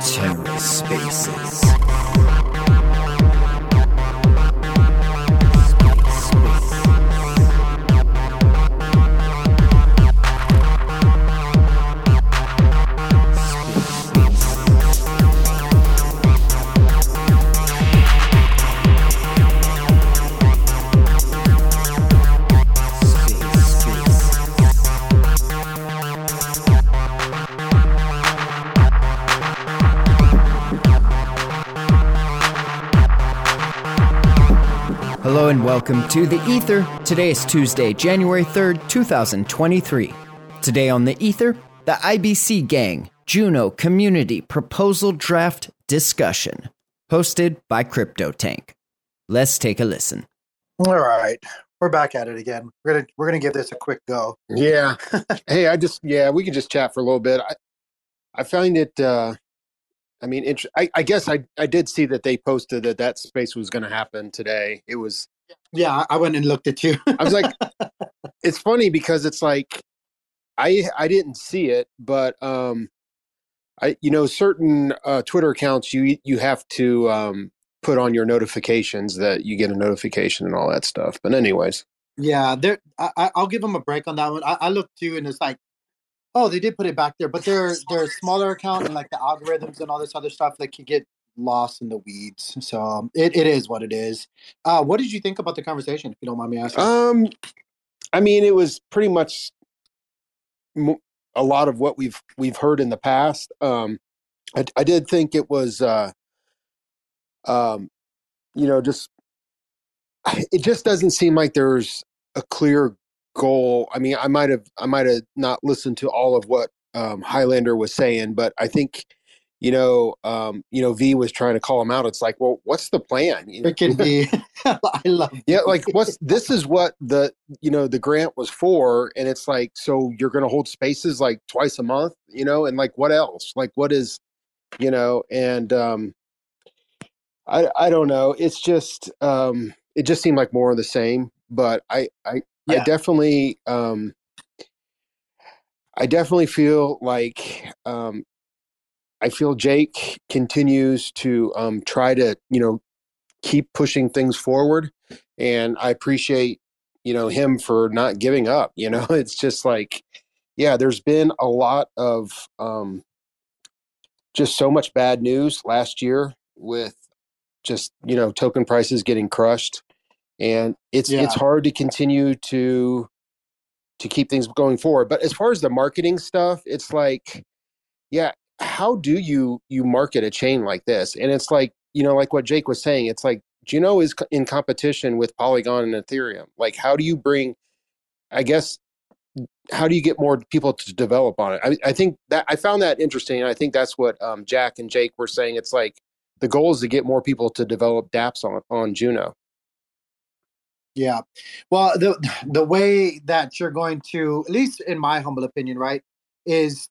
TerraSpaces. Hello and welcome to The Ether. Today is Tuesday, January 3rd, 2023. Today on The Ether, the IBC Gang Juno Community Proposal Draft Discussion, hosted by CryptoTank. Let's take a listen. All right, we're back at it again. We're gonna we're gonna give this a quick go. Yeah. hey, I just yeah, we can just chat for a little bit. I I find it. uh I mean, int- I, I guess I I did see that they posted that that space was going to happen today. It was. Yeah, I went and looked at you. I was like, it's funny because it's like, I I didn't see it, but um, I you know certain uh, Twitter accounts you you have to um put on your notifications that you get a notification and all that stuff. But anyways, yeah, there. I, I'll give them a break on that one. I, I looked too, and it's like, oh, they did put it back there, but they're they're a smaller account, and like the algorithms and all this other stuff that can get lost in the weeds. So um, it, it is what it is. Uh, what did you think about the conversation? If you don't mind me asking. Um, I mean, it was pretty much a lot of what we've we've heard in the past. Um, I, I did think it was, uh, um, you know, just it just doesn't seem like there's a clear goal. I mean, I might have I might have not listened to all of what um, Highlander was saying, but I think. You know, um, you know, Vee was trying to call him out. It's like, well, what's the plan? You know, it can be. I love. yeah like what's this is what the you know the grant was for and it's like so you're going to hold spaces like twice a month you know and like what else like what is you know and um i i don't know it's just um it just seemed like more of the same but i i i definitely um i definitely feel like um i feel jake continues to um try to you know keep pushing things forward and i appreciate you know him for not giving up you know it's just like yeah there's been a lot of um just so much bad news last year with just you know token prices getting crushed and it's Yeah. it's hard to continue to to keep things going forward but as far as the marketing stuff it's like yeah how do you you market a chain like this? And it's like you know like what jake was saying it's like juno is in competition with polygon and ethereum? Like how do you bring i guess how do you get more people to develop on it? I, I think that i found that interesting i think that's what um, jack and jake were saying it's like the goal is to get more people to develop dapps on on juno. Yeah. Well, the the way that you're going to, at least in my humble opinion, right, is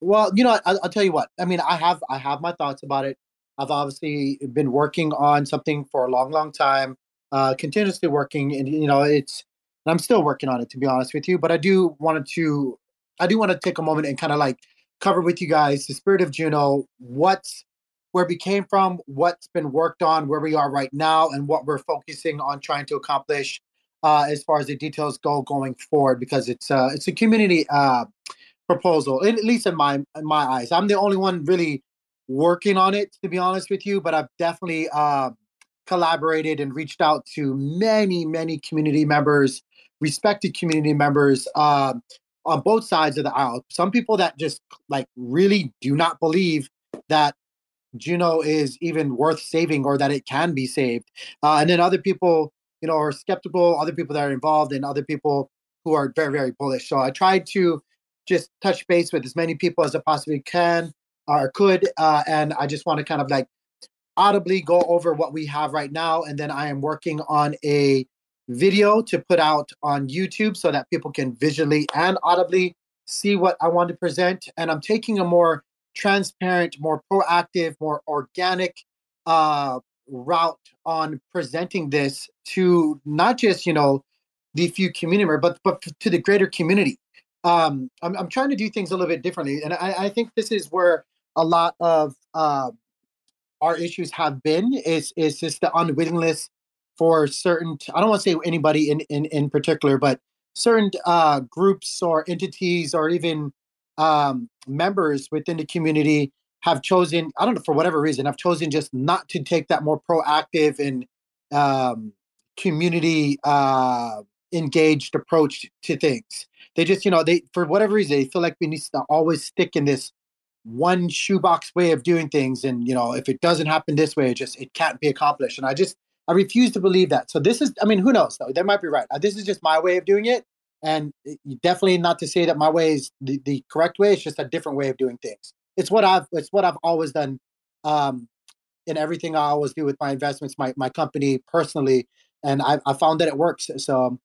well, you know, I, I'll tell you what. I mean, I have I have my thoughts about it. I've obviously been working on something for a long, long time, uh, continuously working, and you know, it's I'm still working on it to be honest with you. But I do wanted to, I do want to take a moment and kind of like cover with you guys the spirit of Juno, what's where we came from, what's been worked on, where we are right now, and what we're focusing on trying to accomplish uh, as far as the details go going forward. Because it's uh, it's a community uh, proposal, at least in my in my eyes. I'm the only one really working on it, to be honest with you. But I've definitely uh, collaborated and reached out to many many community members, respected community members. Uh, on both sides of the aisle, some people that just like really do not believe that Juno is even worth saving or that it can be saved. Uh, and then other people, you know, are skeptical, other people that are involved, and other people who are very, very bullish. So I tried to just touch base with as many people as I possibly can or could. Uh, and I just want to kind of like audibly go over what we have right now. And then I am working on a video to put out on YouTube so that people can visually and audibly see what I want to present. And I'm taking a more transparent, more proactive, more organic uh, route on presenting this to not just, you know, the few community members, but but to the greater community. Um, I'm I'm trying to do things a little bit differently, and I, I think this is where a lot of uh, our issues have been is is just the unwillingness for certain. I don't want to say anybody in in in particular, but certain uh, groups or entities or even um, members within the community have chosen, I don't know, for whatever reason, have chosen just not to take that more proactive and um, community uh, engaged approach to things. They just, you know, they for whatever reason they feel like we need to always stick in this one shoebox way of doing things, and you know, if it doesn't happen this way, it just it can't be accomplished. And I just I refuse to believe that. So this is, I mean, who knows though? They might be right. Uh, this is just my way of doing it, and definitely not to say that my way is the, the correct way. It's just a different way of doing things. It's what I've it's what I've always done um, in everything I always do with my investments, my my company personally, and I, I found that it works. So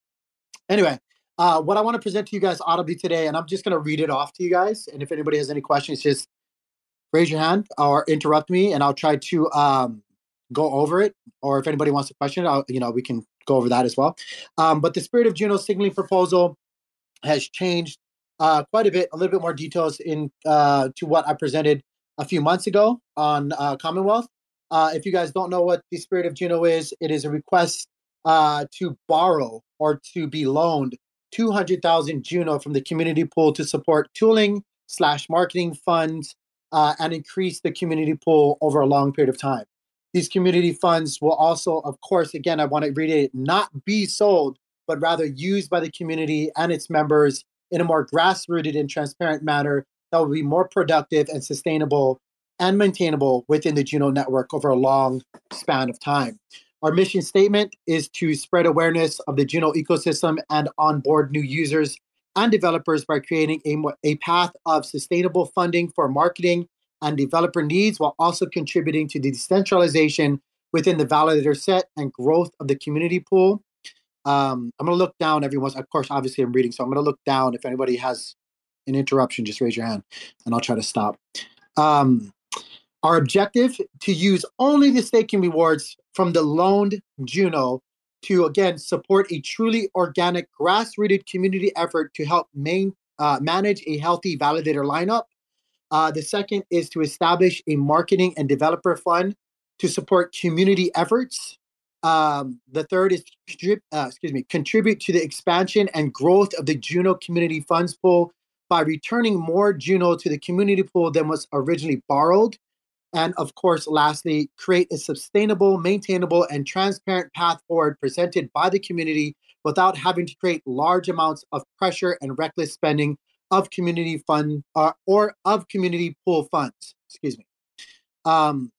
anyway, uh, what I want to present to you guys audibly today, and I'm just going to read it off to you guys. And if anybody has any questions, just raise your hand or interrupt me, and I'll try to um, go over it. Or if anybody wants to question it, I'll, you know, we can go over that as well. Um, but the Spirit of Juno signaling proposal has changed uh, quite a bit, a little bit more details in uh, to what I presented a few months ago on uh, Commonwealth. Uh, if you guys don't know what the Spirit of Juno is, it is a request uh, to borrow or to be loaned 200,000 Juno from the community pool to support tooling slash marketing funds uh, and increase the community pool over a long period of time. These community funds will also, of course, again, I want to read it, not be sold, but rather used by the community and its members in a more grassrooted and transparent manner that will be more productive and sustainable and maintainable within the Juno network over a long span of time. Our mission statement is to spread awareness of the Juno ecosystem and onboard new users and developers by creating a, a path of sustainable funding for marketing and developer needs while also contributing to the decentralization within the validator set and growth of the community pool. Um, I'm going to look down every once. Of course, obviously, I'm reading, so I'm going to look down. If anybody has an interruption, just raise your hand, and I'll try to stop. Um, our objective to use only the staking rewards from the loaned Juno to again support a truly organic, grassrooted community effort to help main, uh, manage a healthy validator lineup uh, the second is to establish a marketing and developer fund to support community efforts. Um, the third is uh, excuse me, contribute to the expansion and growth of the Juno Community Funds pool by returning more Juno to the community pool than was originally borrowed. And of course, lastly, create a sustainable, maintainable, and transparent path forward presented by the community without having to create large amounts of pressure and reckless spending of community fund uh, or of community pool funds. Excuse me. Um,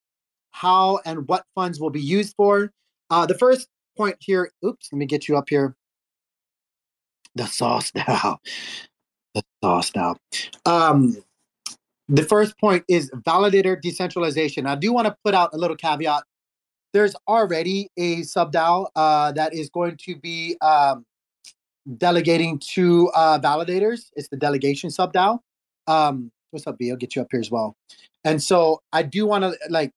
how and what funds will be used for. Uh, the first point here. Oops, let me get you up here. The sauce now. The sauce now. Um, the first point is validator decentralization. I do want to put out a little caveat. There's already a sub DAO uh, that is going to be um, delegating to uh, validators. It's the delegation sub DAO. Um, what's up, B? I'll get you up here as well. And so I do want to like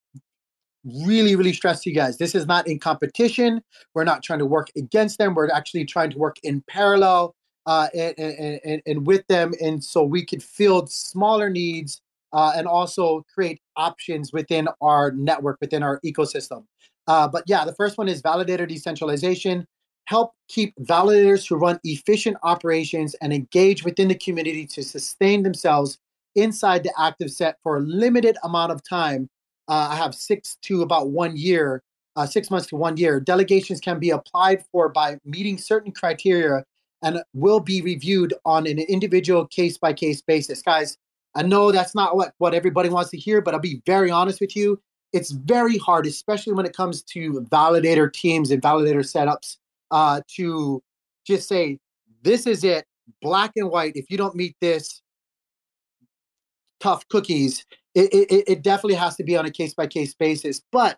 really, really stress to you guys. This is not in competition. We're not trying to work against them. We're actually trying to work in parallel uh, and, and, and, with them, and so we could field smaller needs uh, and also create options within our network, within our ecosystem. Uh, but yeah, the first one is validator decentralization help keep validators who run efficient operations and engage within the community to sustain themselves inside the active set for a limited amount of time. Uh, I have six to about one year, uh, six months to one year. Delegations can be applied for by meeting certain criteria and will be reviewed on an individual case by case basis. Guys, I know that's not what, what everybody wants to hear, but I'll be very honest with you. It's very hard, especially when it comes to validator teams and validator setups uh, to just say, this is it, black and white. If you don't meet this, tough cookies. It, it, it definitely has to be on a case by case basis. But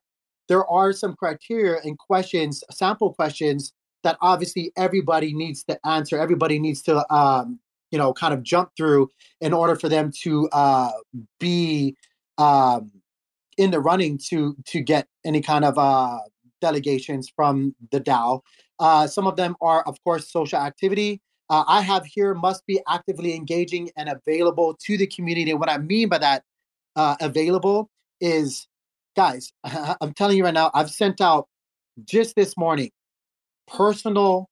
there are some criteria and questions, sample questions that obviously everybody needs to answer. Everybody needs to, um, you know, kind of jump through in order for them to uh, be um, in the running to to get any kind of uh, delegations from the DAO. Uh, some of them are, of course, social activity. Uh, I have here must be actively engaging and available to the community. And what I mean by that, uh, available is, guys, I'm telling you right now, I've sent out just this morning personal,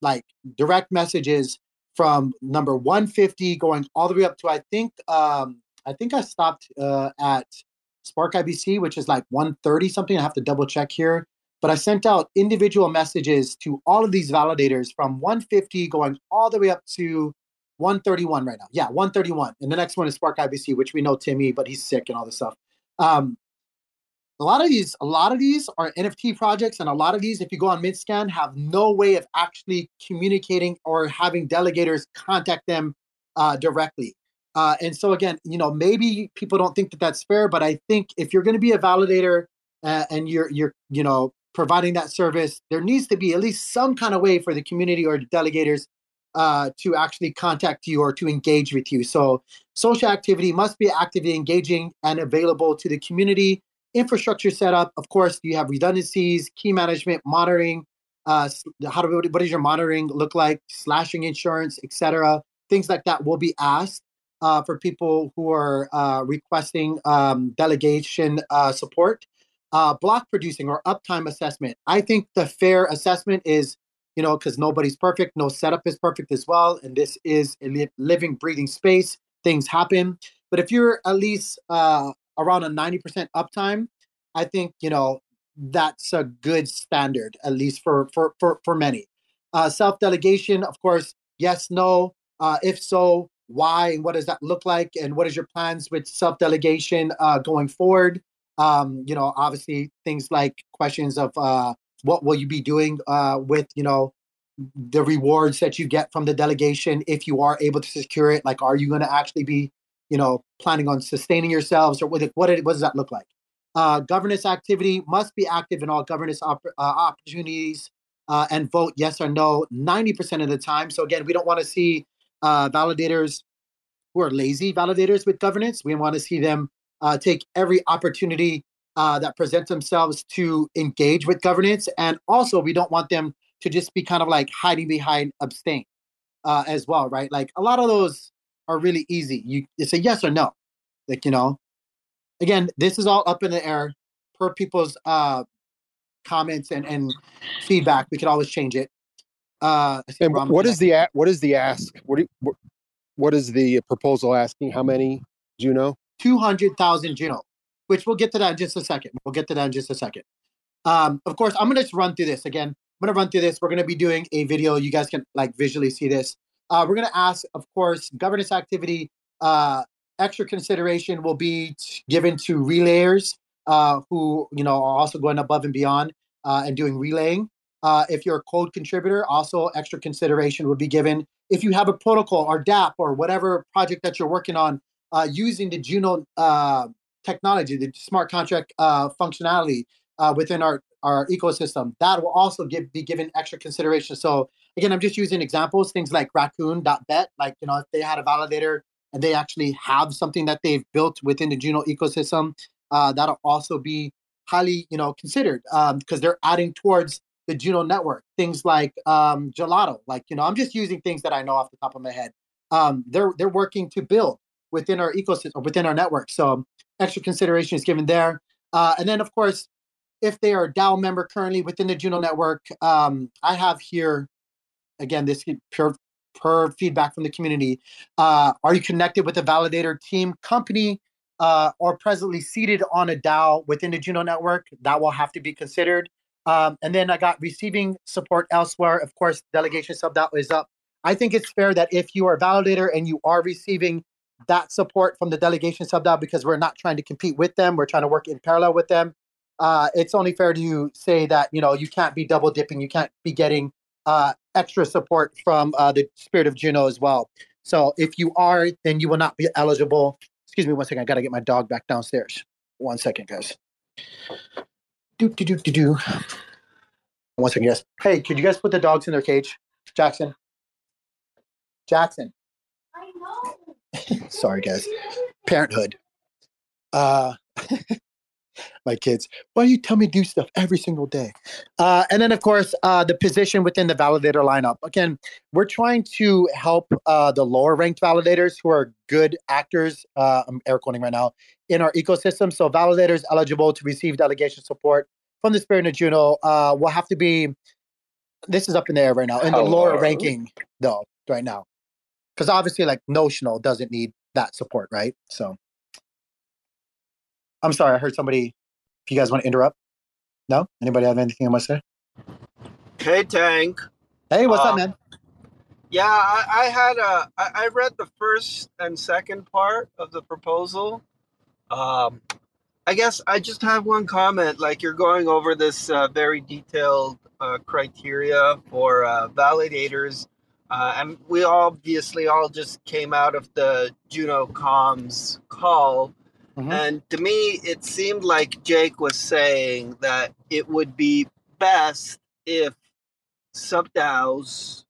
like direct messages from number 150 going all the way up to I think um, I think I stopped uh, at Spark IBC, which is like 130 something. I have to double check here. But I sent out individual messages to all of these validators from 150 going all the way up to 131 right now. Yeah, 131. And the next one is Spark IBC, which we know Timmy, but he's sick and all this stuff. Um, a lot of these, a lot of these are NFT projects, and a lot of these, if you go on Mintscan, have no way of actually communicating or having delegators contact them uh, directly. Uh, and so again, you know, maybe people don't think that that's fair, but I think if you're going to be a validator uh, and you're you're you know providing that service, there needs to be at least some kind of way for the community or the delegators uh, to actually contact you or to engage with you. So, social activity must be actively engaging and available to the community. Infrastructure setup, of course, you have redundancies, key management, monitoring. Uh, how do what does your monitoring look like? Slashing insurance, etc. Things like that will be asked uh, for people who are uh, requesting um, delegation uh, support uh, block producing or uptime assessment. I think the fair assessment is, you know, because nobody's perfect, no setup is perfect as well, and this is a li- living, breathing space. Things happen, but if you're at least uh, around a ninety percent uptime, I think you know that's a good standard, at least for for for for many. Uh, Self delegation, of course, yes, no. Uh, if so, why and what does that look like, and what is your plans with self delegation uh, going forward? um, you know, obviously things like questions of uh, what will you be doing uh, with, you know, the rewards that you get from the delegation if you are able to secure it. Like, are you going to actually be, you know, planning on sustaining yourselves, or what? What, what does that look like? Uh, governance activity must be active in all governance op- uh, opportunities uh, and vote yes or no 90% of the time. So again, we don't want to see uh, validators who are lazy validators with governance. We want to see them uh, take every opportunity uh, that presents themselves to engage with governance. And also, we don't want them to just be kind of like hiding behind abstain as well, right? Like a lot of those are really easy. You it's a yes or no, like you know. Again, this is all up in the air per people's uh, comments and, and feedback. We could always change it. Uh, and what is the what is the ask? What, you, what what is the proposal asking? How many? Do you know? 200,000 Juno, which we'll get to that in just a second. We'll get to that in just a second. Um, of course, I'm going to just run through this again. I'm going to run through this. We're going to be doing a video. You guys can like visually see this. Uh, we're going to ask, of course, governance activity. Uh, extra consideration will be given to relayers uh, who you know are also going above and beyond uh, and doing relaying. Uh, if you're a code contributor, also extra consideration would be given. If you have a protocol or DApp or whatever project that you're working on uh, using the Juno technology, the smart contract uh, functionality uh, within our, our ecosystem, that will also give, be given extra consideration. So again, I'm just using examples, things like raccoon.bet, like, you know, if they had a validator and they actually have something that they've built within the Juno ecosystem, uh, that'll also be highly, you know, considered because um, they're adding towards the Juno network. Things like um, Gelotto, like, you know, I'm just using things that I know off the top of my head. Um, they're they're working to build within our ecosystem, within our network. So extra consideration is given there. Uh, and then, of course, if they are a DAO member currently within the Juno network, um, I have here, again, this per, per feedback from the community. Uh, are you connected with a validator team, company, uh, or presently seated on a DAO within the Juno network? That will have to be considered. Um, and then I got receiving support elsewhere. Of course, delegation sub DAO is up. I think it's fair that if you are a validator and you are receiving that support from the delegation sub DAO because we're not trying to compete with them. We're trying to work in parallel with them. Uh, it's only fair to say that you know you can't be double dipping. You can't be getting uh, extra support from uh, the Spirit of Juno as well. So if you are, then you will not be eligible. Excuse me one second. I got to get my dog back downstairs. One second, guys. Do do do do do. One second, yes. Hey, could you guys put the dogs in their cage, Jackson? Jackson. I know. Sorry, guys. Parenthood. Uh, my kids. Why do you tell me to do stuff every single day? Uh, and then, of course, uh, the position within the validator lineup. Again, we're trying to help uh, the lower ranked validators who are good actors. Uh, I'm air quoting right now in our ecosystem. So validators eligible to receive delegation support from the Spirit of Juno uh, will have to be. This is up in the air right now in the lower ranking though right now, because obviously, like notional doesn't need that support, right? So. I'm sorry, I heard somebody. If you guys want to interrupt, no. Anybody have anything I must say? Hey, Tank. Hey, what's uh, up, man? Yeah, I, I had a. I, I read the first and second part of the proposal. Um, I guess I just have one comment. Like you're going over this uh, very detailed uh, criteria for uh, validators, uh, and we obviously all just came out of the Juno Comms call Mm-hmm. And to me, it seemed like Jake was saying that it would be best if sub DAOs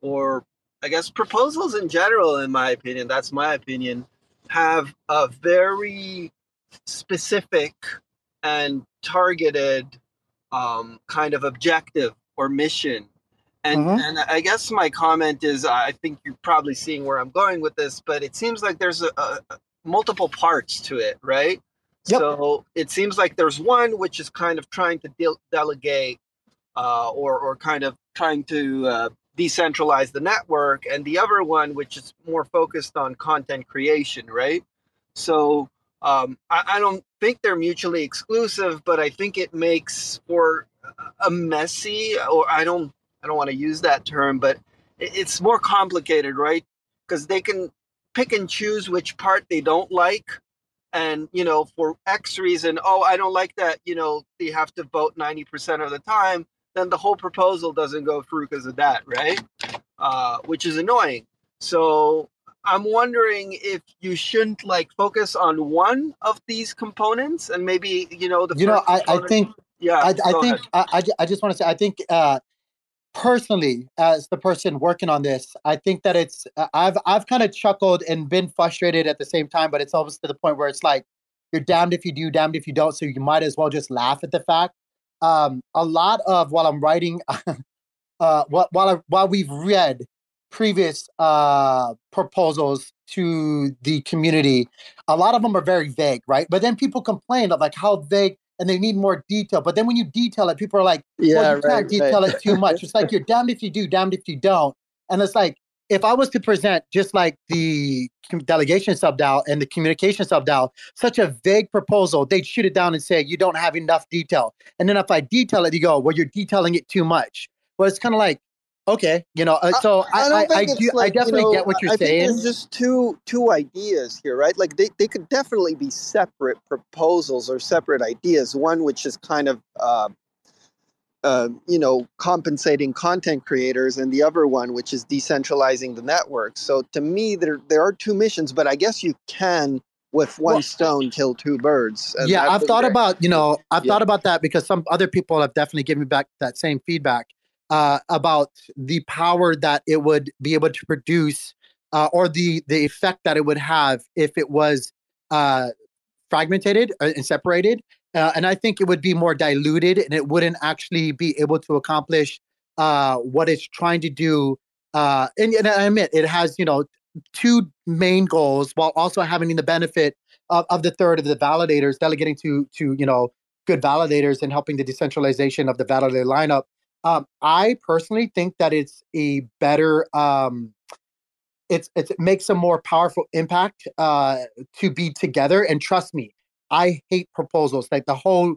or I guess proposals in general, in my opinion, that's my opinion, have a very specific and targeted um, kind of objective or mission. And, mm-hmm. and I guess my comment is I think you're probably seeing where I'm going with this, but it seems like there's a, a, multiple parts to it, right? Yep. So it seems like there's one which is kind of trying to de- delegate uh, or or kind of trying to uh, decentralize the network, and the other one which is more focused on content creation, right? So um, I, I don't think they're mutually exclusive, but I think it makes for a messy, or I don't I don't want to use that term, but it's more complicated, right? Because they can pick and choose which part they don't like and you know for x reason oh i don't like that you know they have to vote 90% of the time then the whole proposal doesn't go through because of that right? Uh, which is annoying. So i'm wondering if you shouldn't like focus on one of these components and maybe you know the you know I, I think yeah i, I think I, I just want to say i think uh, personally as the person working on this i think that it's i've i've kind of chuckled and been frustrated at the same time but it's almost to the point where it's like you're damned if you do damned if you don't so you might as well just laugh at the fact. Um a lot of while i'm writing uh while while, I, while we've read previous uh proposals to the community a lot of them are very vague right? But then people complain of like how vague and they need more detail. But then when you detail it, people are like, yeah, well, you right, can't detail right. it too much. It's like you're damned if you do, damned if you don't. And it's like, if I was to present just like the delegation sub DAO and the communication sub DAO, such a vague proposal, they'd shoot it down and say, you don't have enough detail. And then if I detail it, you go, well, you're detailing it too much. Well, it's kind of like, okay, you know, uh, so I, I, I, I, do, like, I definitely you know, get what you're I saying. there's just two two ideas here, right? Like they, they could definitely be separate proposals or separate ideas. One which is kind of uh, uh, you know compensating content creators, and the other one which is decentralizing the network. So to me, there there are two missions, but I guess you can with one well, stone kill two birds. yeah, I've thought about you know I've yeah. thought about that because some other people have definitely given me back that same feedback uh, about the power that it would be able to produce uh, or the the effect that it would have if it was uh, fragmented uh, and separated. Uh, and I think it would be more diluted, and it wouldn't actually be able to accomplish uh, what it's trying to do. and, and I admit it has, you know, two main goals while also having the benefit of, of the third of the validators delegating to to you know good validators and helping the decentralization of the validator lineup um, I personally think that it's a better. Um, it's, it's it makes a more powerful impact uh, to be together. And trust me, I hate proposals like the whole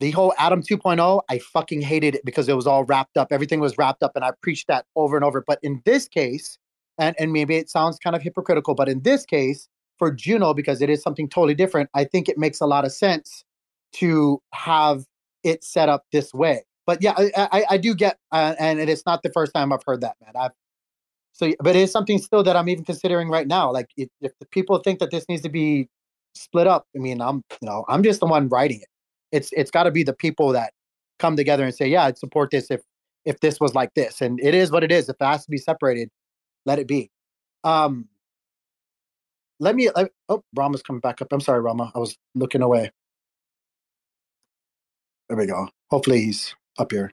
the whole Atom 2.0. I fucking hated it because it was all wrapped up. Everything was wrapped up, and I preached that over and over. But in this case, and and maybe it sounds kind of hypocritical, but in this case, for Juno, because it is something totally different, I think it makes a lot of sense to have it set up this way but yeah, I, I, I do get, uh, and it is not the first time I've heard that, man. I've so, but it's something still that I'm even considering right now. Like, if, if the people think that this needs to be split up, I mean, I'm, you know, I'm just the one writing it. It's, it's got to be the people that come together and say, yeah, I'd support this if, if this was like this, and it is what it is. If it has to be separated, let it be. Um, let me. Let, oh, Rarma's coming back up. I'm sorry, Rama. I was looking away. There we go. Hopefully he's up here.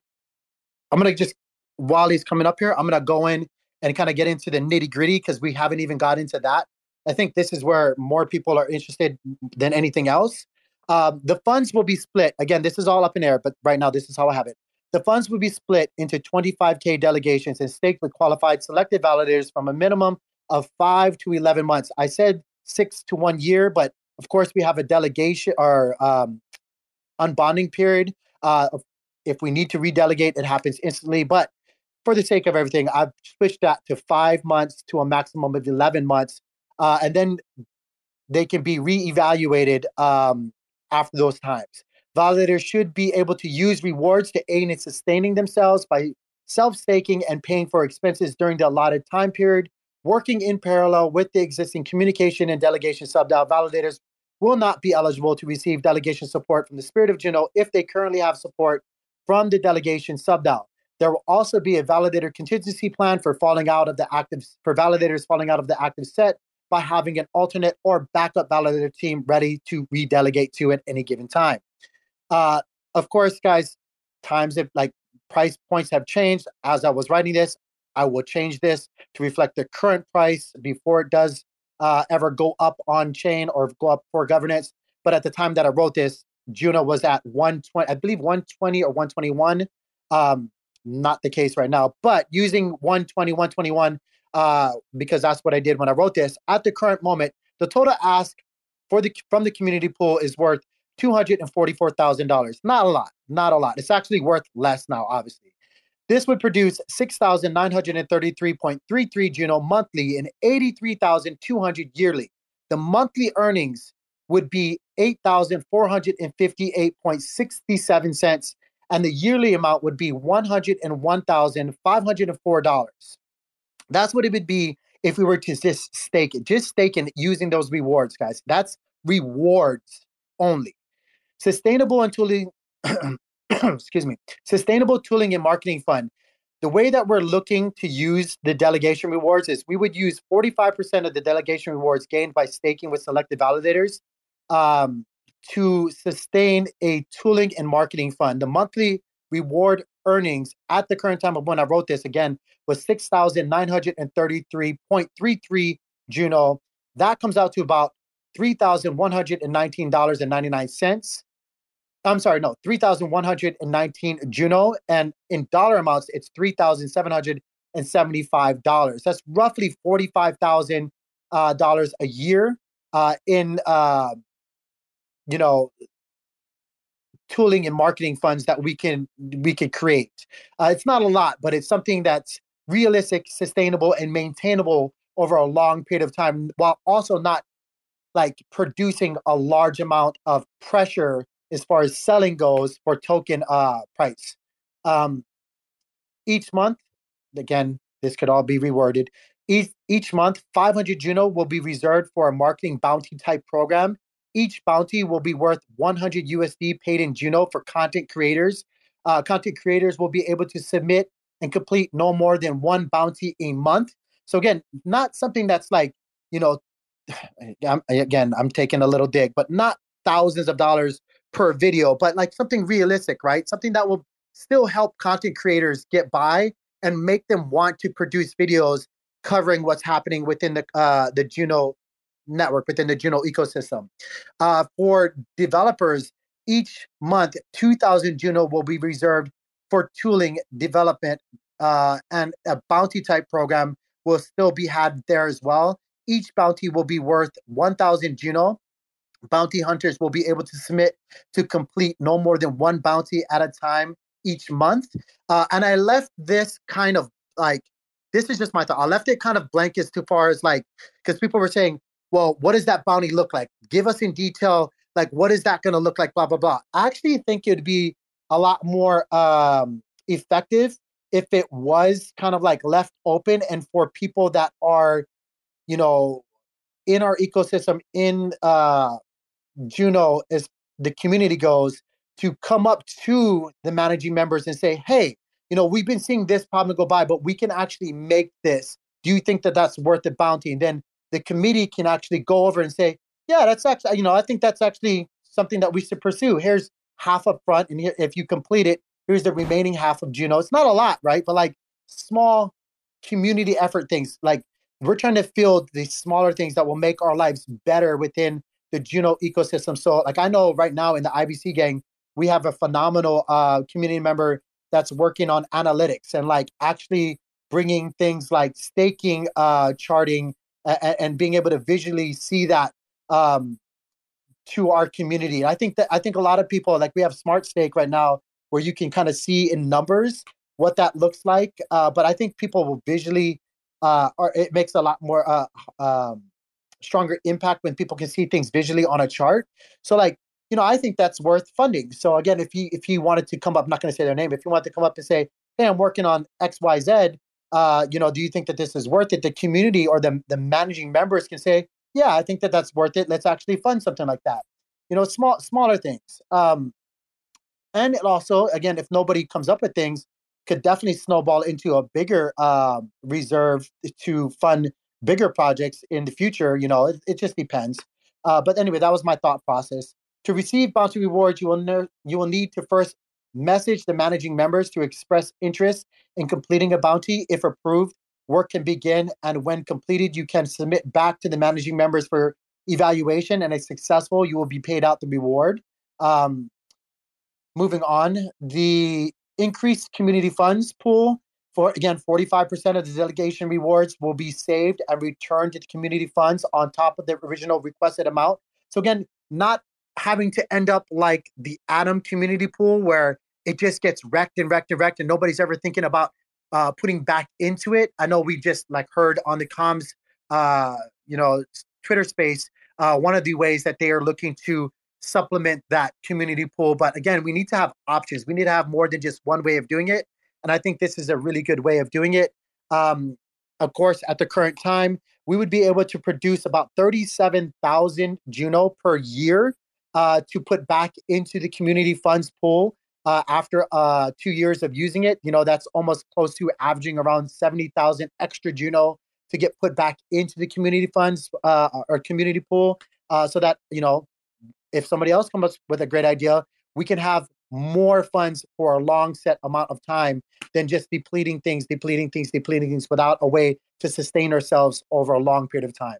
I'm gonna just while he's coming up here, I'm gonna go in and kind of get into the nitty gritty because we haven't even got into that. I think this is where more people are interested than anything else. Um, the funds will be split. Again, this is all up in air, but right now this is how I have it. The funds will be split into 25K delegations and staked with qualified selected validators from a minimum of five to 11 months. I said six to one year, but of course, we have a delegation or um, unbonding period. Uh, if we need to redelegate, it happens instantly. But for the sake of everything, I've switched that to five months to a maximum of 11 months. Uh, and then they can be reevaluated um, after those times. Validators should be able to use rewards to aid in sustaining themselves by self staking and paying for expenses during the allotted time period. Working in parallel with the existing communication and delegation subDAO validators will not be eligible to receive delegation support from the Spirit of Juno if they currently have support from the delegation subDAO. There will also be a validator contingency plan for falling out of the active for validators falling out of the active set by having an alternate or backup validator team ready to redelegate to at any given time. Uh, of course, guys, times have like price points have changed. As I was writing this, I will change this to reflect the current price before it does uh, ever go up on chain or go up for governance. But at the time that I wrote this, Juno was at 120, I believe 120 or 121. Um, not the case right now, but using 120, 121, uh, because that's what I did when I wrote this. At the current moment, the total ask for the from the community pool is worth $244,000. Not a lot, not a lot. It's actually worth less now, obviously. This would produce 6,933.33 Juno monthly and 83,200 yearly. The monthly earnings would be 8,458.67 cents and the yearly amount would be $101,504. That's what it would be if we were to just stake it, just stake it using those rewards, guys. That's rewards only. Sustainable and tooling, excuse me, sustainable tooling and marketing fund. The way that we're looking to use the delegation rewards is we would use 45% of the delegation rewards gained by staking with selected validators um, to sustain a tooling and marketing fund. The monthly reward earnings at the current time of when I wrote this again was 6,933.33 Juno. That comes out to about $3,119.99. I'm sorry, no, 3,119 Juno. And in dollar amounts, it's $3,775. That's roughly $45,000 uh, a year uh, in, uh, you know, tooling and marketing funds that we can we can create. Uh, it's not a lot, but it's something that's realistic, sustainable, and maintainable over a long period of time, while also not like producing a large amount of pressure as far as selling goes for token uh, price. Um, each month, again, this could all be reworded. Each, each month, 500 Juno will be reserved for a marketing bounty type program. Each bounty will be worth 100 USD paid in Juno for content creators. Uh, content creators will be able to submit and complete no more than one bounty a month. So again, not something that's like you know, again, I'm taking a little dig, but not thousands of dollars per video, but like something realistic, right? Something that will still help content creators get by and make them want to produce videos covering what's happening within the uh, the Juno network, within the Juno ecosystem. Uh, for developers, each month, 2,000 Juno will be reserved for tooling development, uh, and a bounty type program will still be had there as well. Each bounty will be worth 1,000 Juno bounty hunters will be able to submit to complete no more than one bounty at a time each month. Uh, and I left this kind of like, this is just my thought. I left it kind of blank as far as like, because people were saying, well, what does that bounty look like? Give us in detail, like, what is that going to look like? Blah, blah, blah. I actually think it'd be a lot more um, effective if it was kind of like left open and for people that are, you know, in our ecosystem in uh Juno, as the community goes, to come up to the managing members and say, hey, you know, we've been seeing this problem go by, but we can actually make this. Do you think that that's worth the bounty? And then the committee can actually go over and say, yeah, that's actually, you know, I think that's actually something that we should pursue. Here's half up front, and if you complete it, here's the remaining half of Juno. It's not a lot, right? But like small community effort things, like we're trying to field these smaller things that will make our lives better within the Juno ecosystem. So, like I know right now in the IBC gang, we have a phenomenal uh, community member that's working on analytics and like actually bringing things like staking uh, charting and, and being able to visually see that um, to our community. I think that I think a lot of people like we have Smart Stake right now where you can kind of see in numbers what that looks like. Uh, but I think people will visually, uh, or it makes a lot more uh, um, stronger impact when people can see things visually on a chart. So like you know, I think that's worth funding. So again, if he if he wanted to come up, I'm not going to say their name. If you wanted to come up and say, "Hey, I'm working on X, Y, Z," uh, you know, do you think that this is worth it? The community or the the managing members can say, "Yeah, I think that that's worth it. Let's actually fund something like that." You know, small smaller things. Um, and it also, again, if nobody comes up with things, could definitely snowball into a bigger uh, reserve to fund bigger projects in the future. You know, it, it just depends. Uh, but anyway, that was my thought process. To receive bounty rewards, you will, ne- you will need to first message the managing members to express interest in completing a bounty. If approved, work can begin, and when completed, you can submit back to the managing members for evaluation. And if successful, you will be paid out the reward. Um, moving on, the increased community funds pool for again 45% of the delegation rewards will be saved and returned to the community funds on top of the original requested amount. So again, not having to end up like the Atom community pool where it just gets wrecked and wrecked and wrecked and nobody's ever thinking about uh, putting back into it. I know we just like heard on the comms, uh, you know, Twitter space, uh, one of the ways that they are looking to supplement that community pool. But again, we need to have options. We need to have more than just one way of doing it. And I think this is a really good way of doing it. Um, of course, at the current time, we would be able to produce about 37,000 Juno per year uh, to put back into the community funds pool uh, after uh, two years of using it. You know, that's almost close to averaging around 70,000 extra Juno to get put back into the community funds uh, or community pool uh, so that, you know, if somebody else comes up with a great idea, we can have more funds for a long set amount of time than just depleting things, depleting things, depleting things without a way to sustain ourselves over a long period of time.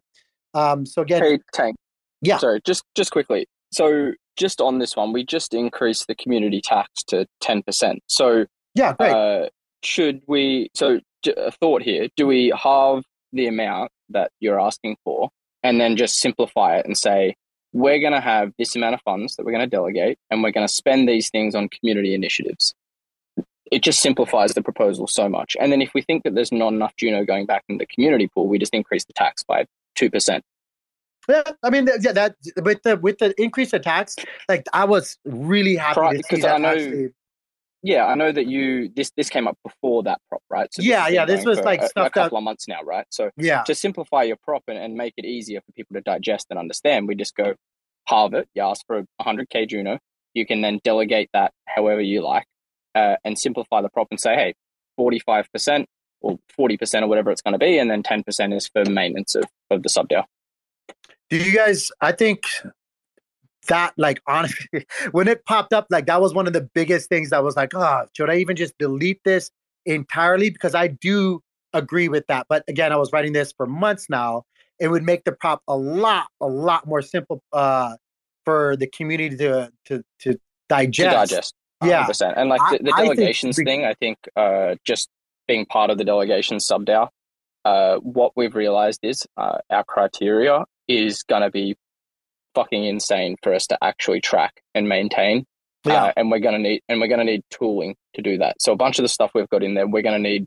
Um, so again, hey, Tank. Yeah. Sorry, just just quickly. So just on this one, we just increased the community tax to ten percent. So yeah, great. Uh, should we? So a thought here: Do we halve the amount that you're asking for, and then just simplify it and say we're going to have this amount of funds that we're going to delegate, and we're going to spend these things on community initiatives? It just simplifies the proposal so much. And then if we think that there's not enough Juno going back in the community pool, we just increase the tax by two percent. Yeah, I mean, yeah, that with the with the increase of tax, like I was really happy because I know. Actually. Yeah, I know that you this this came up before that prop, right? So yeah, yeah, this was like a, stuff a couple that, of months now, right? So yeah, to simplify your prop and, and make it easier for people to digest and understand, we just go halve it. You ask for a 100k Juno, you can then delegate that however you like, uh, and simplify the prop and say, hey, 45 percent or 40 percent or whatever it's going to be, and then 10 percent is for maintenance of, of the sub DAO. Do you guys? I think that, like, honestly, when it popped up, like that was one of the biggest things that was like, oh, should I even just delete this entirely? Because I do agree with that. But again, I was writing this for months now. It would make the prop a lot, a lot more simple uh, for the community to to to digest. To digest. 100%. Yeah, and like the, the delegations I think, thing, I think uh, just being part of the delegation sub DAO, uh, what we've realized is uh, our criteria is going to be fucking insane for us to actually track and maintain. Yeah. Uh, and we're going to need and we're going to need tooling to do that. So a bunch of the stuff we've got in there, we're going to need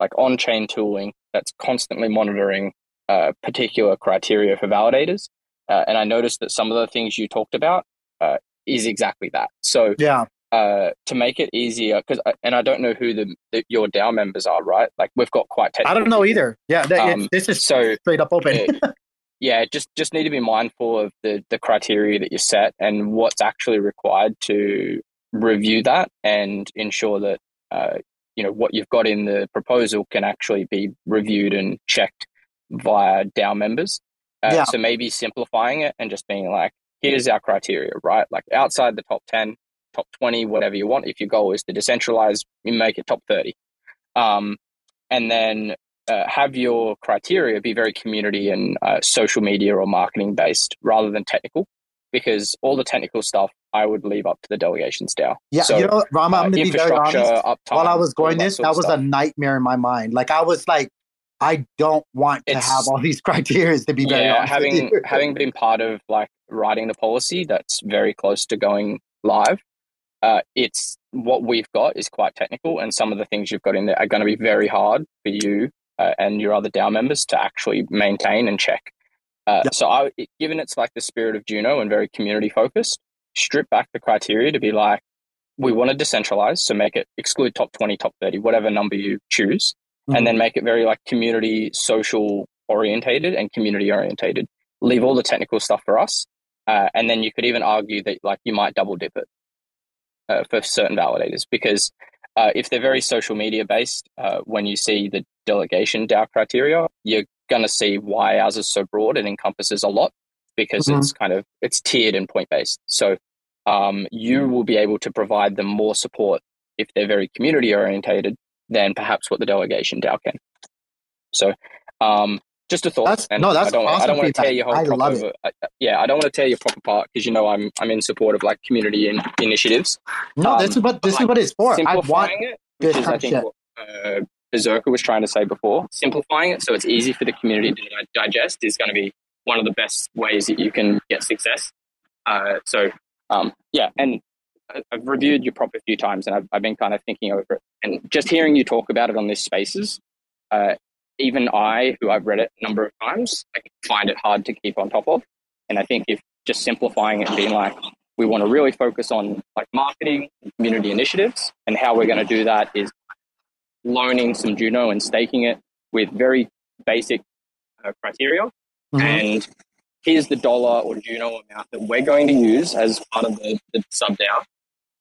like on-chain tooling that's constantly monitoring uh, particular criteria for validators. Uh, and I noticed that some of the things you talked about uh, is exactly that. So yeah, uh, to make it easier because and I don't know who the, the, your DAO members are, right? Like we've got quite I don't know either. Yeah, um, this is so straight up open. Yeah, just just need to be mindful of the the criteria that you set and what's actually required to review that and ensure that uh, you know what you've got in the proposal can actually be reviewed and checked via DAO members. Uh, yeah. So maybe simplifying it and just being like, here's our criteria, right? Like outside the top ten, top 20, whatever you want. If your goal is to decentralize, you make it top 30. Um, and then uh, have your criteria be very community and uh, social media or marketing based rather than technical, because all the technical stuff I would leave up to the delegations DAO. Yeah, so, you know, Rarma, I'm uh, going to be very honest. Uptime, While I was going this, that, was a nightmare in my mind. Like I was like, I don't want to it's, have all these criteria to be very yeah, having having been part of like writing the policy that's very close to going live. Uh, it's what we've got is quite technical, and some of the things you've got in there are going to be very hard for you uh, and your other DAO members to actually maintain and check. Uh, yep. So, I, given it's like the spirit of Juno and very community focused, strip back the criteria to be like, we want to decentralize, so make it exclude top 20, top 30, whatever number you choose, mm-hmm. and then make it very like community, social orientated and community orientated. Leave all the technical stuff for us. Uh, and then you could even argue that like you might double dip it uh, for certain validators because uh, if they're very social media based, uh, when you see the delegation DAO criteria, you're going to see why ours is so broad and encompasses a lot because mm-hmm. it's kind of it's tiered and point based. So um, you will be able to provide them more support if they're very community orientated than perhaps what the delegation DAO can. So um, just a thought. That's, and no, that's I don't, awesome I don't want to tear your whole I love it. Uh, yeah, I don't want to tear your prop apart because you know I'm I'm in support of like community and initiatives. No, um, this is what this is what it's for. I want it, which is I think what uh, Berserker was trying to say before. Simplifying it so it's easy for the community to digest is going to be one of the best ways that you can get success. Uh, so um, yeah, and I've reviewed your prop a few times, and I've, I've been kind of thinking over it, and just hearing you talk about it on this spaces. Uh, even I, who I've read it a number of times, I find it hard to keep on top of. And I think if just simplifying it and being like, we want to really focus on like marketing community initiatives, and how we're going to do that is loaning some Juno and staking it with very basic uh, criteria. Mm-hmm. And here's the dollar or Juno amount that we're going to use as part of the, the sub DAO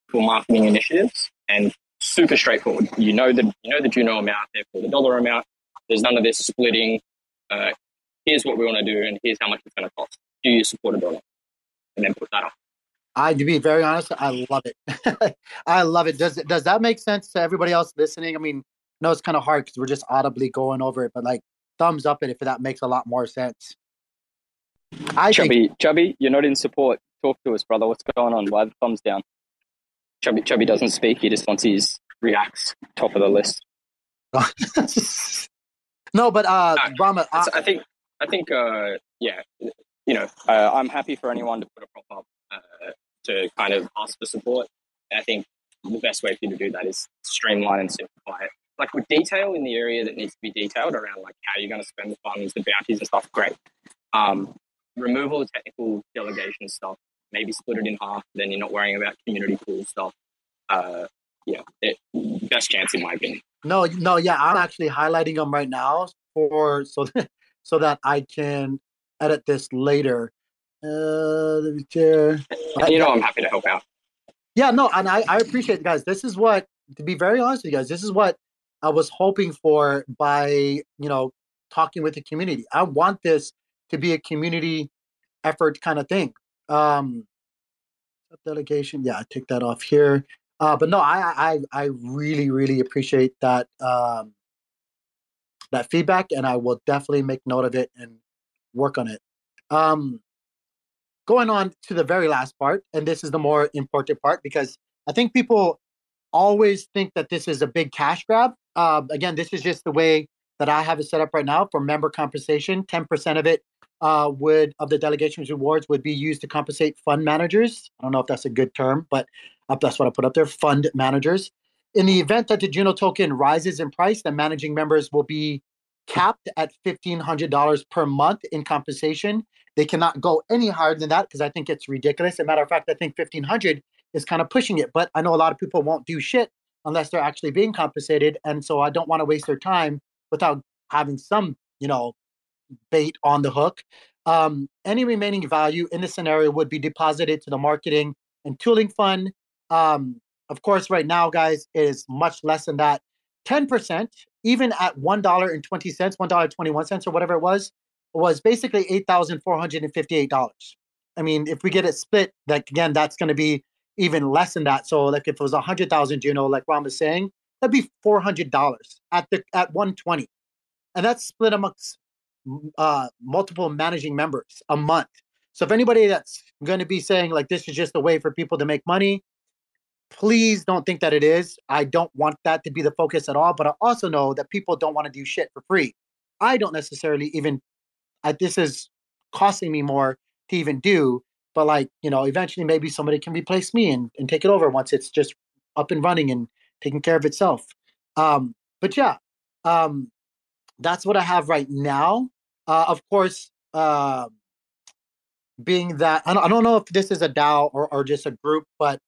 for marketing initiatives. And super straightforward. You know the you know the Juno amount, therefore the dollar amount. There's none of this splitting. Uh, here's what we want to do, and here's how much it's going to cost. Do you support a dollar? And then put that up. I, to be very honest, I love it. I love it. Does does that make sense to everybody else listening? I mean, no, it's kind of hard because we're just audibly going over it, but like thumbs up it if that makes a lot more sense. I Chubby, think... Chubby, you're not in support. Talk to us, brother. What's going on? Why the thumbs down? Chubby, Chubby doesn't speak. He just wants his reacts top of the list. No, but uh, Rarma, I, I think I think uh, yeah, you know, uh, I'm happy for anyone to put a prop up uh, to kind of ask for support. And I think the best way for you to do that is streamline and simplify it. Like with detail in the area that needs to be detailed around like how you're going to spend the funds, the bounties and stuff, great. Um, remove all the technical delegation stuff. Maybe split it in half. Then you're not worrying about community pool stuff. Uh, yeah, it, best chance in my opinion. No, no, yeah, I'm actually highlighting them right now for so so that I can edit this later. Uh, You know, I'm happy to help out. Yeah, no, and I, I appreciate it, guys. This is what, to be very honest with you guys, this is what I was hoping for by you know talking with the community. I want this to be a community effort kind of thing. Um, delegation, yeah, I take that off here. Uh, but no, I, I I really really appreciate that um, that feedback, and I will definitely make note of it and work on it. Um, going on to the very last part, and this is the more important part because I think people always think that this is a big cash grab. Uh, again, this is just the way that I have it set up right now for member compensation. Ten percent of it uh, would of the delegation's rewards would be used to compensate fund managers. I don't know if that's a good term, but that's what I put up there. Fund managers. In the event that the Juno token rises in price, the managing members will be capped at $1,500 per month in compensation. They cannot go any higher than that because I think it's ridiculous. As a matter of fact, I think 1500 is kind of pushing it. But I know a lot of people won't do shit unless they're actually being compensated. And so I don't want to waste their time without having some, you know, bait on the hook. Um, any remaining value in the scenario would be deposited to the marketing and tooling fund. Um, of course, right now, guys, it is much less than that. 10%, even at $1.20, $1.21, or whatever it was, was basically $8,458. I mean, if we get it split, like again, that's going to be even less than that. So like if it was a hundred thousand Juno, like Ron was saying, that'd be four hundred dollars at the at one twenty, and that's split amongst uh, multiple managing members a month. So if anybody that's going to be saying like this is just a way for people to make money, please don't think that it is. I don't want that to be the focus at all. But I also know that people don't want to do shit for free. I don't necessarily even. I, this is costing me more to even do. But like you know, eventually maybe somebody can replace me and, and take it over once it's just up and running and taking care of itself. Um, but yeah, um, that's what I have right now. Uh, of course, uh, being that I don't, I don't know if this is a DAO or, or just a group, but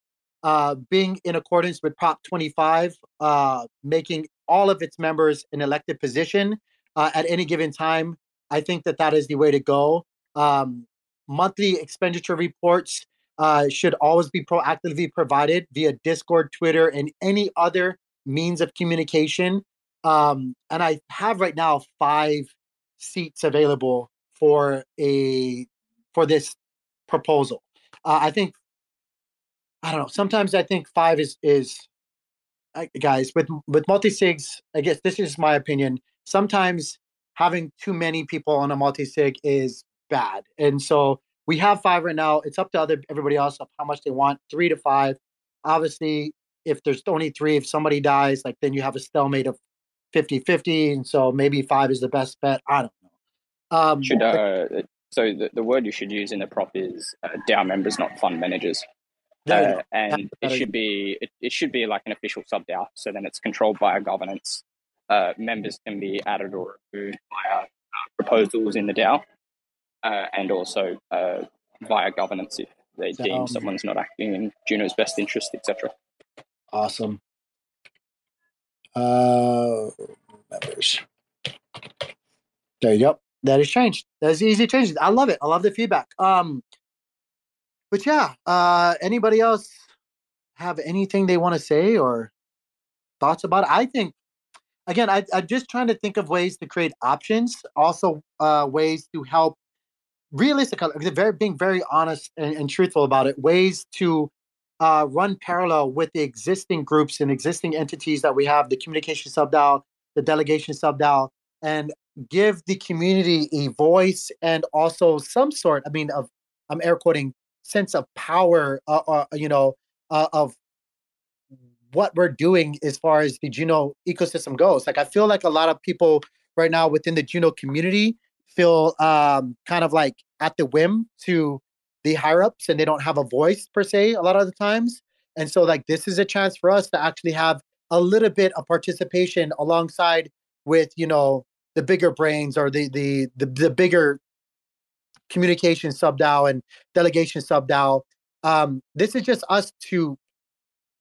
uh, being in accordance with Prop 25, uh, making all of its members an elected position uh, at any given time, I think that that is the way to go. Um, monthly expenditure reports uh, should always be proactively provided via Discord, Twitter, and any other means of communication. Um, and I have right now five seats available for a for this proposal. Uh, I think I don't know. Sometimes I think five is is uh, guys with with multi sigs. I guess this is my opinion. Sometimes having too many people on a multi sig is bad, and so we have five right now. It's up to other everybody else of how much they want. Three to five. Obviously, if there's only three, if somebody dies, like then you have a stalemate of 50-50, and so maybe five is the best bet. I don't know. Um, should uh, so the, the word you should use in the prop is uh, DAO members, not fund managers. Uh, and it should be it, it should be like an official sub DAO. So then it's controlled by a governance. Uh, members can be added or removed via uh, proposals in the DAO, uh, and also uh, via governance if they deem someone's not acting in Juno's best interest, etc. Awesome. Uh, members. There you go. That is changed. That's easy change. I love it. I love the feedback. Um, but yeah, uh, anybody else have anything they want to say or thoughts about it? I think again, I, am just trying to think of ways to create options, also uh, ways to help realistically, very being very honest and, and truthful about it, ways to uh, run parallel with the existing groups and existing entities that we have, the communication sub DAO, the delegation sub DAO, and give the community a voice and also some sort, I mean, of I'm air quoting sense of power, uh, uh, you know, uh, of what we're doing as far as the Juno ecosystem goes. Like I feel like a lot of people right now within the Juno community feel um, kind of like at the whim to the higher ups and they don't have a voice per se a lot of the times. And so like this is a chance for us to actually have a little bit of participation alongside with, you know, the bigger brains or the the the, the bigger communication sub DAO and delegation sub DAO. Um, this is just us to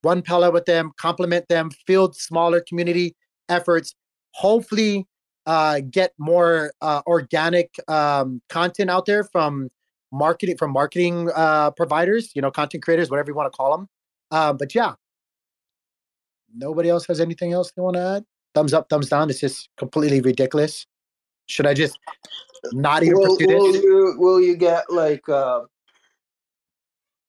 run Pella with them, complement them, field smaller community efforts, hopefully uh, get more uh, organic um, content out there from marketing from marketing uh, providers, you know, content creators, whatever you want to call them. Uh, but yeah, nobody else has anything else they want to add. Thumbs up, thumbs down. It's just completely ridiculous. Should I just not even will, pursue will You, will you get like? Uh,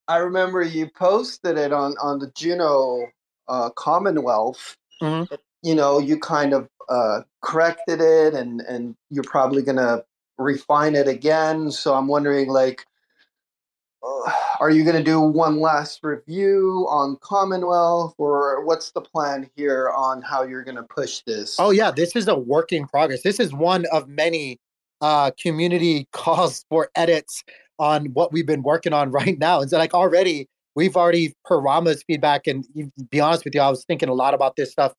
I remember you posted it on on the Juno uh, Commonwealth. Mm-hmm. You know, you kind of uh, corrected it, and and you're probably gonna refine it again. So I'm wondering, like, are you going to do one last review on Commonwealth, or what's the plan here on how you're going to push this? Oh yeah, this is a work in progress. This is one of many uh, community calls for edits on what we've been working on right now. And so, like already, we've already per Rarma's feedback, and be honest with you, I was thinking a lot about this stuff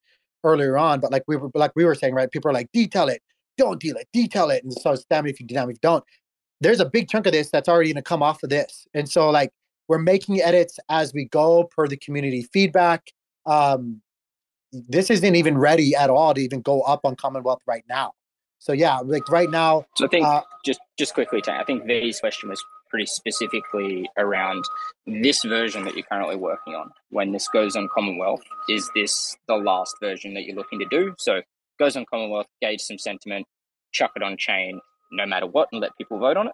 earlier on, but like we were like we were saying, right? People are like, detail it, don't deal it, detail it, and so damn it if you damn if you don't there's a big chunk of this that's already going to come off of this. And so like we're making edits as we go per the community feedback. Um, this isn't even ready at all to even go up on Commonwealth right now. So yeah, like right now. So I think uh, just just quickly, I think Vee's question was pretty specifically around this version that you're currently working on. When this goes on Commonwealth, is this the last version that you're looking to do? So goes on Commonwealth, gauge some sentiment, chuck it on chain, no matter what and let people vote on it?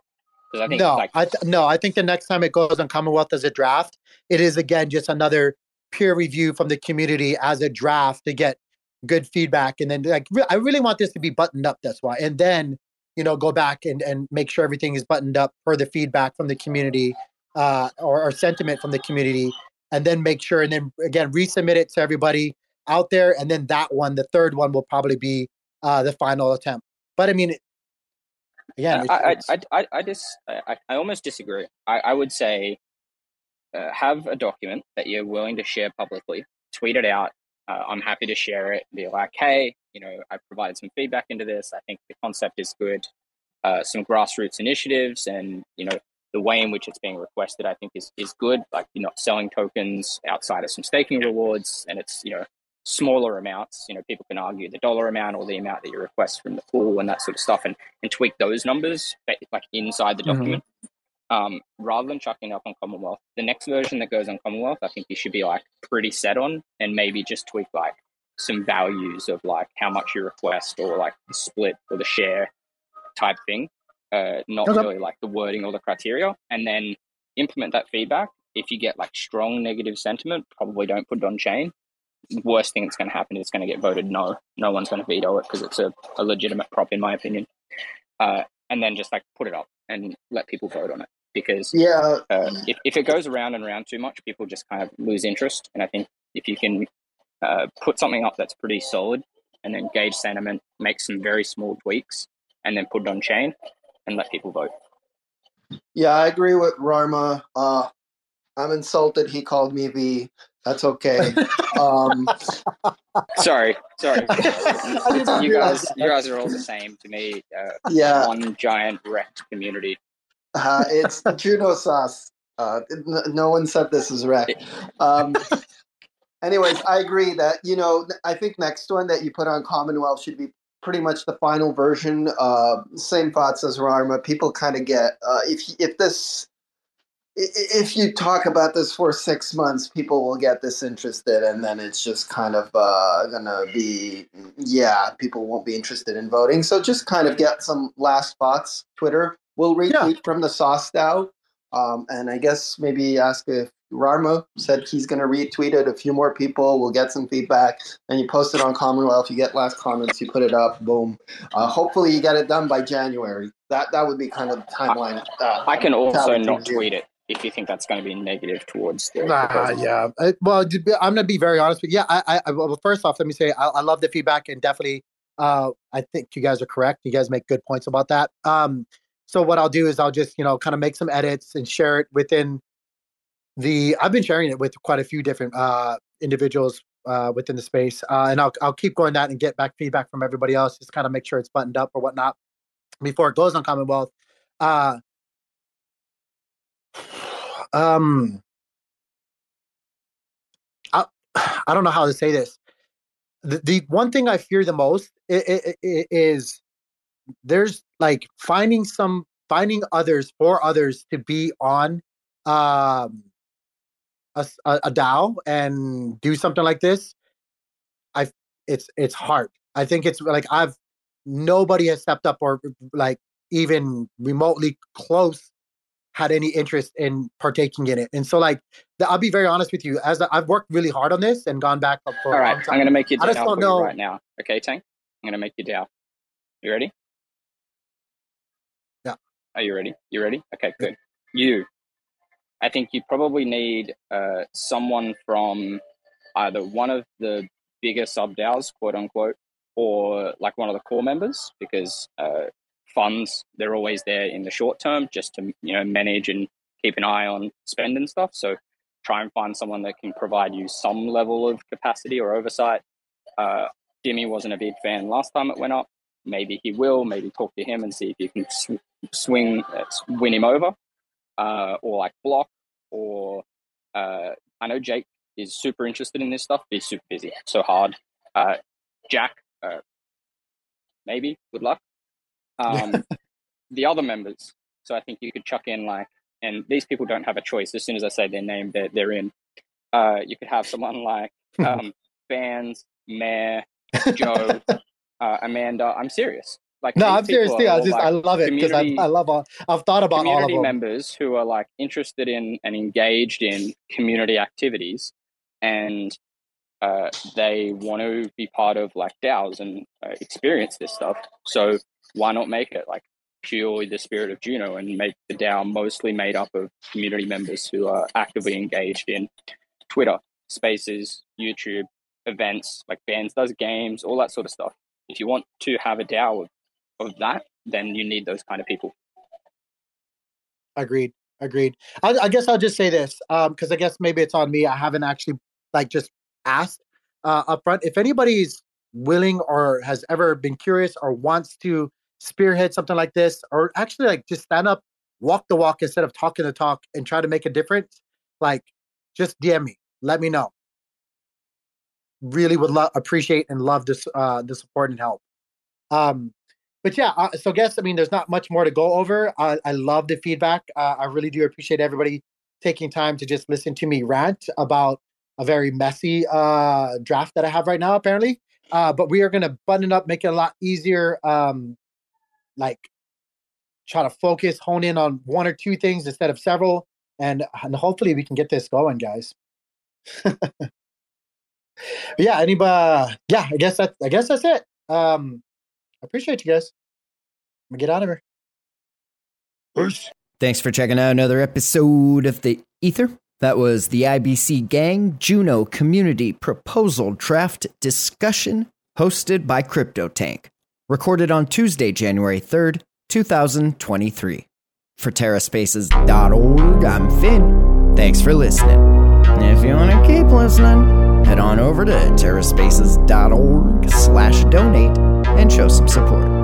Because I think no, like, I th- no, I think the next time it goes on Commonwealth as a draft, it is again just another peer review from the community as a draft to get good feedback, and then like re- I really want this to be buttoned up. That's why, and then you know go back and and make sure everything is buttoned up per the feedback from the community uh, or, or sentiment from the community, and then make sure and then again resubmit it to everybody out there, and then that one, the third one, will probably be uh, the final attempt. But I mean, yeah, I, I, I, I, just, I, I almost disagree. I, I would say uh, have a document that you're willing to share publicly, tweet it out. Uh, I'm happy to share it. Be like, hey, you know, I provided some feedback into this. I think the concept is good. Uh, some grassroots initiatives, and you know, the way in which it's being requested, I think is is good. Like you're not selling tokens outside of some staking rewards, and it's you know smaller amounts. You know, people can argue the dollar amount or the amount that you request from the pool and that sort of stuff, and and tweak those numbers like inside the mm-hmm. document. Mm-hmm. Um, rather than chucking up on Commonwealth, the next version that goes on Commonwealth, I think you should be like pretty set on, and maybe just tweak like some values of like how much you request or like the split or the share type thing, uh, not okay. really like the wording or the criteria, and then implement that feedback. If you get like strong negative sentiment, probably don't put it on chain worst thing that's going to happen is it's going to get voted no. No one's going to veto it because it's a, a legitimate prop, in my opinion. Uh, and then just like put it up and let people vote on it because yeah, uh, if if it goes around and around too much, people just kind of lose interest. And I think if you can uh, put something up that's pretty solid and then gauge sentiment, make some very small tweaks, and then put it on chain and let people vote. Yeah, I agree with Rarma. Uh, I'm insulted. He called me the that's okay. Um, sorry, sorry. you guys, you guys are all the same to me. Uh, yeah, one giant Rekt community. Uh, it's Juno sauce. Uh, no one said this is wrecked. Um, anyways, I agree that you know I think next one that you put on Commonwealth should be pretty much the final version. Uh, same thoughts as Rarma. People kind of get uh, if if this if you talk about this for six months, people will get disinterested, and then it's just kind of uh, gonna be, yeah, people won't be interested in voting. So just kind of get some last thoughts. Twitter will retweet yeah. from the Sauce DAO, um, and I guess maybe ask if Rarma said he's gonna retweet it. A few more people will get some feedback, and you post it on Commonwealth. You get last comments, you put it up, boom. Uh, hopefully, you get it done by January. That that would be kind of the timeline. Uh, I can also not tweet it if you think that's going to be negative towards the nah, yeah well i'm going to be very honest with you yeah i, I well first off let me say I, I, love the feedback and definitely uh, i think you guys are correct you guys make good points about that um, so what i'll do is i'll just you know kind of make some edits and share it within the i've been sharing it with quite a few different uh, individuals uh, within the space uh, and I'll, I'll keep going that and get back feedback from everybody else just kind of make sure it's buttoned up or whatnot before it goes on commonwealth uh, um I, I don't know how to say this. The, the one thing I fear the most is, is there's like finding some finding others for others to be on um a, a DAO and do something like this. I it's it's hard. I think it's like I've nobody has stepped up or like even remotely close had any interest in partaking in it. And so, like, the, I'll be very honest with you. As I've worked really hard on this and gone back up for. All right, I'm going to make you DAO I just don't know. right now. Okay, Tank. I'm going to make you DAO. You ready? Yeah. Are you ready? You ready? Okay, good. You. I think you probably need uh, someone from either one of the bigger sub DAOs, quote unquote, or like one of the core members, because uh, funds they're always there in the short term just to you know manage and keep an eye on spend and stuff. So try and find someone that can provide you some level of capacity or oversight. Uh, Jimmy wasn't a big fan last time it went up. Maybe he will. Maybe talk to him and see if you can sw- swing uh, win him over uh, or like block or uh, i know jake is super interested in this stuff he's super busy so hard uh, jack uh, maybe good luck um, the other members. So I think you could chuck in like, and these people don't have a choice. As soon as I say their name, they're, they're in. Uh, you could have someone like um, Fans, Mayor, Joe, uh, Amanda. I'm serious. Like no, I'm serious too. I just like I love it because I, I love all. I've thought about all of them. members who are like interested in and engaged in community activities, and uh, they want to be part of like DAOs and uh, experience this stuff. So why not make it like purely the spirit of Juno and make the DAO mostly made up of community members who are actively engaged in Twitter, Spaces, YouTube, events like bands does games, all that sort of stuff. If you want to have a DAO of, of that, then you need those kind of people. Agreed. Agreed. I, I guess I'll just say this because um, I guess maybe it's on me. I haven't actually like just asked uh, up front. If anybody's willing or has ever been curious or wants to spearhead something like this, or actually like just stand up, walk the walk instead of talking the talk and try to make a difference, like just DM me. Let me know. Really would love, appreciate, and love this uh, the support and help. Um, but yeah, uh, so guess I mean, there's not much more to go over. Uh, I love the feedback. Uh, I really do appreciate everybody taking time to just listen to me rant about a very messy uh, draft that I have right now, apparently. Uh, but we are going to button it up, make it a lot easier. Um, like, try to focus, hone in on one or two things instead of several, and and hopefully we can get this going, guys. yeah, anybody? Yeah, I guess that. I guess that's it. Um, I appreciate you guys. I'm gonna get out of here. Peace. Thanks for checking out another episode of the Ether. That was the IBC Gang Juno Community Proposal Draft Discussion, hosted by CryptoTank. Recorded on Tuesday, January 3rd, 2023. For TerraSpaces.org, I'm Finn. Thanks for listening. if you want to keep listening, head on over to TerraSpaces.org slash donate and show some support.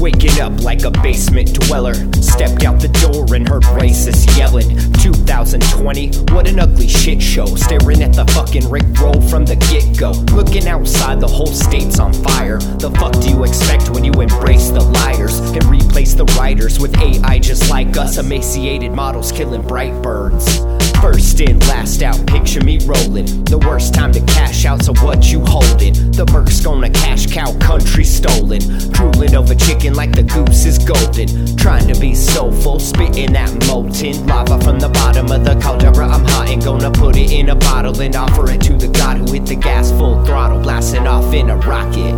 Waking up like a basement dweller. Stepped out the door and heard racists yelling. 2020, what an ugly shit show. Staring at the fucking Rick roll from the get go. Looking outside, the whole state's on fire. The fuck do you expect when you embrace the liars and replace the writers with AI just like us? Emaciated models killing bright birds. First in, last out, picture me rolling. The worst time to cash out, so what you holding? The Merc's gonna cash cow, country stolen. Drooling over chicken like the goose is golden. Trying to be soulful, spitting that molten lava from the bottom of the caldera. I'm hot and gonna put it in a bottle and offer it to the god who hit the gas full throttle, blasting off in a rocket.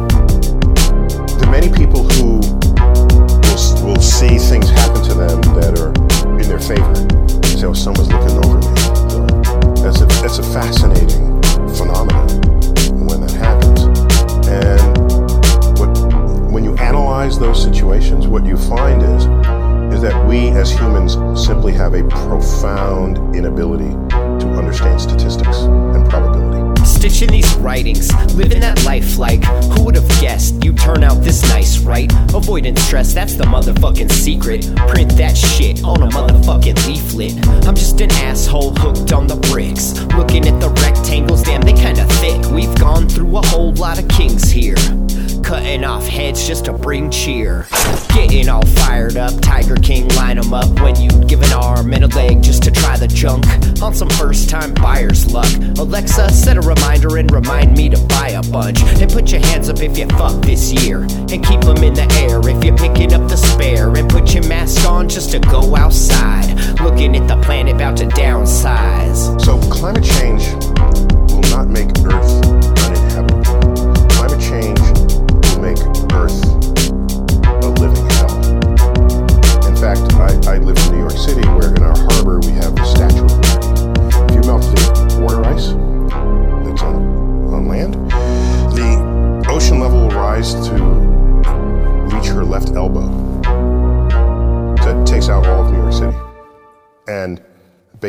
The many people who will, will see things happen to them that are in their favor. So someone's looking over me. That's a, that's a fascinating phenomenon when that happens. And what, when you analyze those situations, what you find is is that we as humans simply have a profound inability to understand statistics and probability stitching these writings, living that life like who would have guessed you turn out this nice, right? Avoiding stress, that's the motherfucking secret. Print that shit on a motherfucking leaflet. I'm just an asshole hooked on the bricks. Looking at the rectangles, damn, they kinda thick. We've gone through a whole lot of kings here cutting off heads just to bring cheer. Getting all fired up, Tiger King line 'em up when you give an arm and a leg just to try the junk on some first time buyer's luck. Alexa, set a reminder and remind me to buy a bunch. And put your hands up if you fuck this year, and keep them in the air if you're picking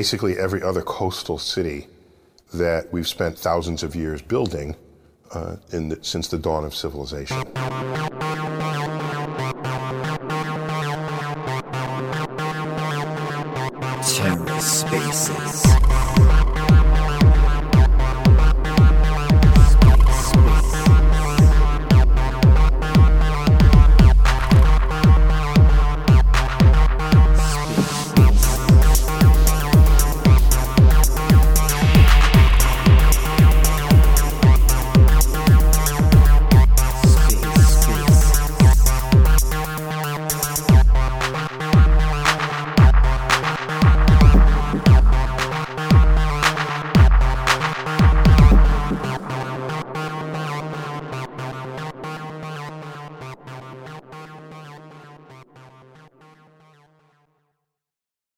basically every other coastal city that we've spent thousands of years building uh, the, since the dawn of civilization. TerraSpaces.